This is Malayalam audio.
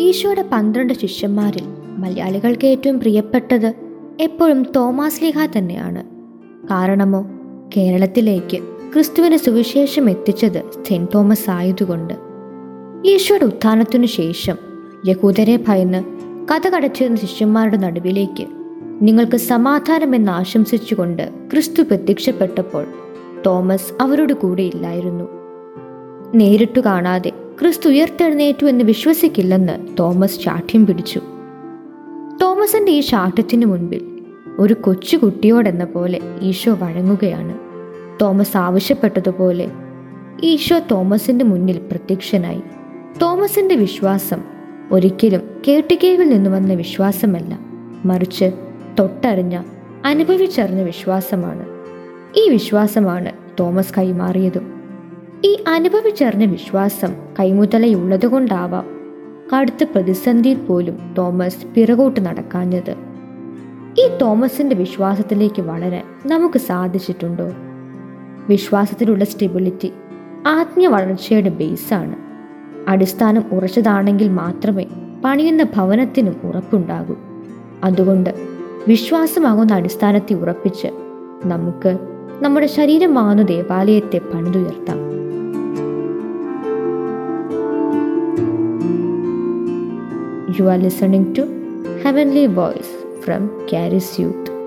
ഈശോയുടെ പന്ത്രണ്ട് ശിഷ്യന്മാരിൽ മലയാളികൾക്ക് ഏറ്റവും പ്രിയപ്പെട്ടത് എപ്പോഴും തോമാസ് ലിഹ തന്നെയാണ്. കാരണമോ കേരളത്തിലേക്ക് ക്രിസ്തുവിന് സുവിശേഷം എത്തിച്ചത് സെന്റ് തോമസ് ആയതുകൊണ്ട്. ഈശോയുടെ ഉത്ഥാനത്തിനു ശേഷം യഹൂദരെ ഭയന്ന് കഥ കടച്ചിരുന്ന ശിഷ്യന്മാരുടെ നടുവിലേക്ക് നിങ്ങൾക്ക് സമാധാനമെന്ന് ആശംസിച്ചുകൊണ്ട് ക്രിസ്തു പ്രത്യക്ഷപ്പെട്ടപ്പോൾ തോമസ് അവരോട് കൂടെ ഇല്ലായിരുന്നു. നേരിട്ടു കാണാതെ ക്രിസ്തു ഉയർത്തെഴുന്നേറ്റു എന്ന് വിശ്വസിക്കില്ലെന്ന് തോമസ് ചാഠ്യം പിടിച്ചു. തോമസിന്റെ ഈ ശാഠ്യത്തിനു മുൻപിൽ ഒരു കൊച്ചുകുട്ടിയോടെന്ന പോലെ ഈശോ വഴങ്ങുകയാണ്. തോമസ് ആവശ്യപ്പെട്ടതുപോലെ ഈശോ തോമസിന്റെ മുന്നിൽ പ്രത്യക്ഷനായി. തോമസിന്റെ വിശ്വാസം ഒരിക്കലും കേട്ടുകേവിൽ നിന്ന് വന്ന വിശ്വാസമല്ല. മറിച്ച് തൊട്ടറിഞ്ഞ അനുഭവിച്ചറിഞ്ഞ വിശ്വാസമാണ്. ഈ വിശ്വാസമാണ് തോമസ് കൈമാറിയതും. ഈ അനുഭവിച്ചറിഞ്ഞ വിശ്വാസം കൈമുതലയുള്ളതുകൊണ്ടാവാം കടുത്ത പ്രതിസന്ധിയിൽ പോലും തോമസ് പിറകോട്ട് നടക്കാഞ്ഞത്. ഈ തോമസിന്റെ വിശ്വാസത്തിലേക്ക് വളരാൻ നമുക്ക് സാധിച്ചിട്ടുണ്ടോ? വിശ്വാസത്തിലുള്ള സ്റ്റെബിലിറ്റി ആത്മീയ വളർച്ചയുടെ ബേസാണ് അടിസ്ഥാനം ഉറച്ചതാണെങ്കിൽ മാത്രമേ പണിയുന്ന ഭവനത്തിനും ഉറപ്പുണ്ടാകൂ. അതുകൊണ്ട് വിശ്വാസമാകുന്ന അടിസ്ഥാനത്തെ ഉറപ്പിച്ച് നമുക്ക് നമ്മുടെ ശരീരമാകുന്ന ദേവാലയത്തെ പണിതുയർത്താം. You are listening to Heavenly Voice from Caris Youth.